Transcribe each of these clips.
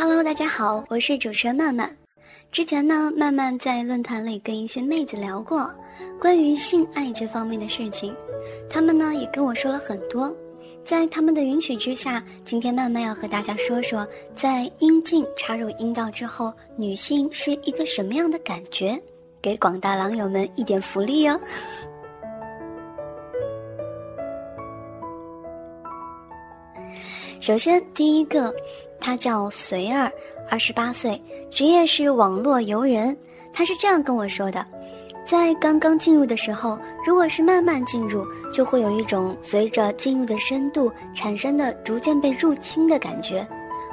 Hello，大家好，我是主持人曼曼。之前呢，曼曼在论坛里跟一些妹子聊过关于性爱这方面的事情，她们呢也跟我说了很多。在他们的允许之下，今天曼曼要和大家说说，在阴茎插入阴道之后，女性是一个什么样的感觉，给广大狼友们一点福利哦。首先，第一个，他叫随儿，二十八岁，职业是网络游人。他是这样跟我说的：在刚刚进入的时候，如果是慢慢进入，就会有一种随着进入的深度产生的逐渐被入侵的感觉，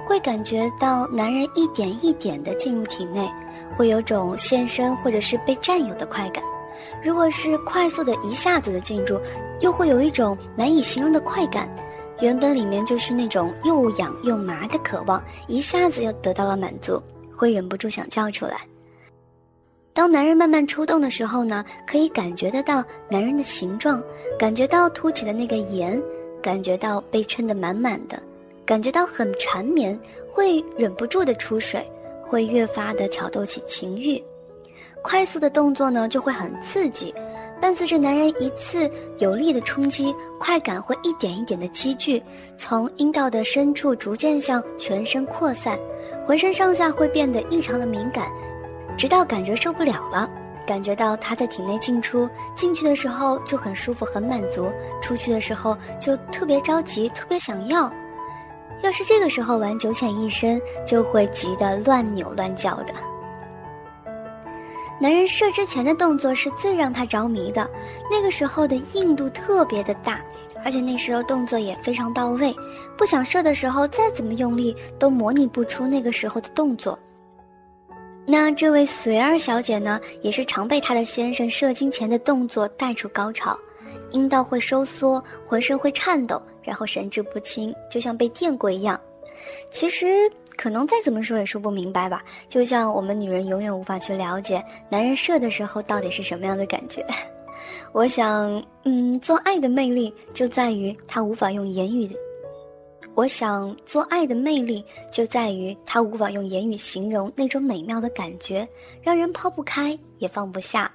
会感觉到男人一点一点的进入体内，会有种献身或者是被占有的快感。如果是快速的一下子的进入，又会有一种难以形容的快感。原本里面就是那种又痒又麻的渴望，一下子又得到了满足，会忍不住想叫出来。当男人慢慢抽动的时候呢，可以感觉得到男人的形状，感觉到凸起的那个眼，感觉到被撑得满满的，感觉到很缠绵，会忍不住的出水，会越发的挑逗起情欲。快速的动作呢，就会很刺激。伴随着男人一次有力的冲击，快感会一点一点的积聚，从阴道的深处逐渐向全身扩散，浑身上下会变得异常的敏感，直到感觉受不了了，感觉到他在体内进出，进去的时候就很舒服很满足，出去的时候就特别着急，特别想要。要是这个时候玩九浅一深，就会急得乱扭乱叫的。男人射之前的动作是最让他着迷的，那个时候的硬度特别的大，而且那时候动作也非常到位。不想射的时候，再怎么用力都模拟不出那个时候的动作。那这位随儿小姐呢，也是常被她的先生射精前的动作带出高潮，阴道会收缩，浑身会颤抖，然后神志不清，就像被电过一样。其实。可能再怎么说也说不明白吧，就像我们女人永远无法去了解男人射的时候到底是什么样的感觉。我想，嗯，做爱的魅力就在于他无法用言语的。我想，做爱的魅力就在于他无法用言语形容那种美妙的感觉，让人抛不开也放不下。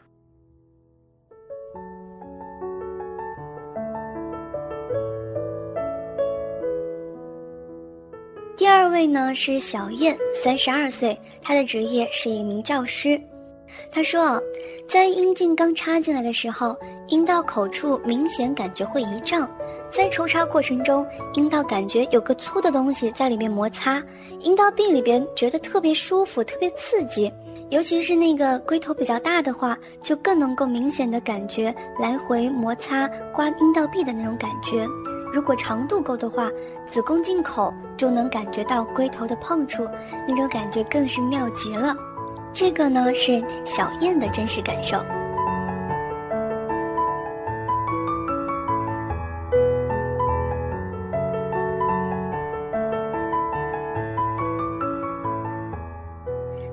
第二位呢是小燕，三十二岁，她的职业是一名教师。她说啊，在阴茎刚插进来的时候，阴道口处明显感觉会一胀，在抽插过程中，阴道感觉有个粗的东西在里面摩擦，阴道壁里边觉得特别舒服，特别刺激，尤其是那个龟头比较大的话，就更能够明显的感觉来回摩擦刮阴道壁的那种感觉。如果长度够的话，子宫进口就能感觉到龟头的碰触，那种感觉更是妙极了。这个呢是小燕的真实感受。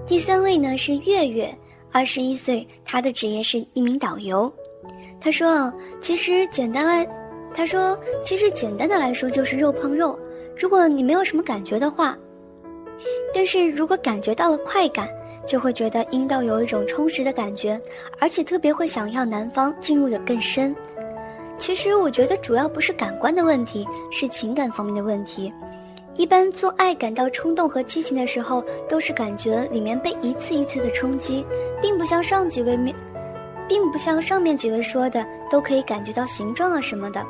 第三位呢是月月，二十一岁，她的职业是一名导游。她说：“其实简单来。”他说：“其实简单的来说就是肉碰肉。如果你没有什么感觉的话，但是如果感觉到了快感，就会觉得阴道有一种充实的感觉，而且特别会想要男方进入的更深。其实我觉得主要不是感官的问题，是情感方面的问题。一般做爱感到冲动和激情的时候，都是感觉里面被一次一次的冲击，并不像上几位面，并不像上面几位说的都可以感觉到形状啊什么的。”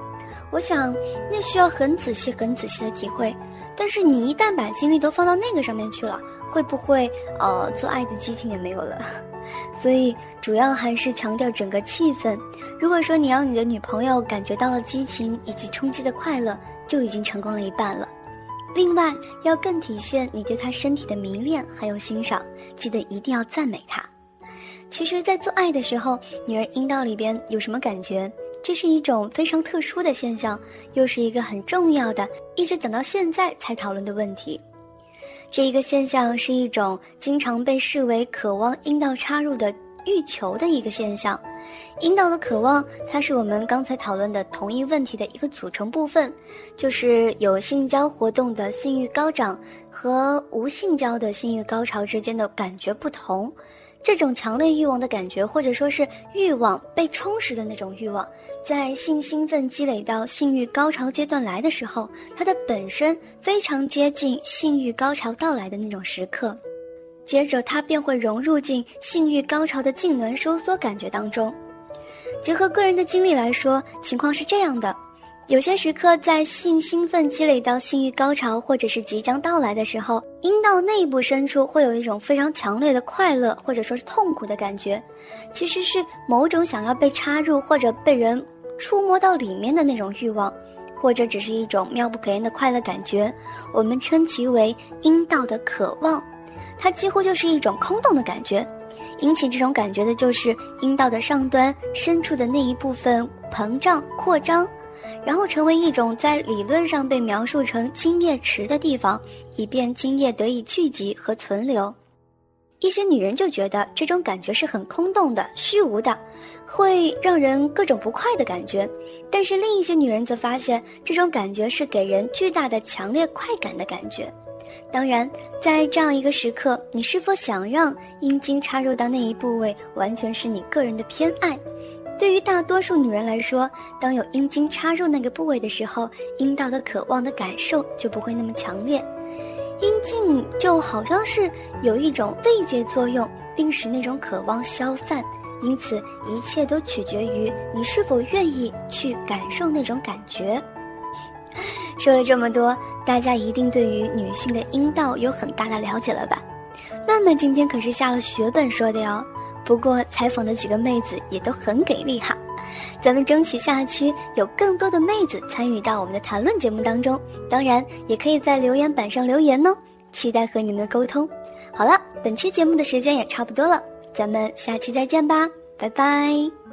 我想，那需要很仔细、很仔细的体会。但是你一旦把精力都放到那个上面去了，会不会呃做爱的激情也没有了？所以主要还是强调整个气氛。如果说你让你的女朋友感觉到了激情以及冲击的快乐，就已经成功了一半了。另外，要更体现你对她身体的迷恋还有欣赏，记得一定要赞美她。其实，在做爱的时候，女人阴道里边有什么感觉？这是一种非常特殊的现象，又是一个很重要的，一直等到现在才讨论的问题。这一个现象是一种经常被视为渴望阴道插入的欲求的一个现象。阴道的渴望，它是我们刚才讨论的同一问题的一个组成部分，就是有性交活动的性欲高涨和无性交的性欲高潮之间的感觉不同。这种强烈欲望的感觉，或者说是欲望被充实的那种欲望，在性兴奋积累到性欲高潮阶段来的时候，它的本身非常接近性欲高潮到来的那种时刻，接着它便会融入进性欲高潮的痉挛收缩感觉当中。结合个人的经历来说，情况是这样的。有些时刻，在性兴奋积累到性欲高潮，或者是即将到来的时候，阴道内部深处会有一种非常强烈的快乐，或者说是痛苦的感觉，其实是某种想要被插入或者被人触摸到里面的那种欲望，或者只是一种妙不可言的快乐感觉。我们称其为阴道的渴望，它几乎就是一种空洞的感觉。引起这种感觉的就是阴道的上端深处的那一部分膨胀扩张。然后成为一种在理论上被描述成精液池的地方，以便精液得以聚集和存留。一些女人就觉得这种感觉是很空洞的、虚无的，会让人各种不快的感觉。但是另一些女人则发现这种感觉是给人巨大的强烈快感的感觉。当然，在这样一个时刻，你是否想让阴茎插入到那一部位，完全是你个人的偏爱。对于大多数女人来说，当有阴茎插入那个部位的时候，阴道的渴望的感受就不会那么强烈，阴茎就好像是有一种慰藉作用，并使那种渴望消散。因此，一切都取决于你是否愿意去感受那种感觉。说了这么多，大家一定对于女性的阴道有很大的了解了吧？曼曼今天可是下了血本说的哟。不过采访的几个妹子也都很给力哈，咱们争取下期有更多的妹子参与到我们的谈论节目当中，当然也可以在留言板上留言哦，期待和你们的沟通。好了，本期节目的时间也差不多了，咱们下期再见吧，拜拜。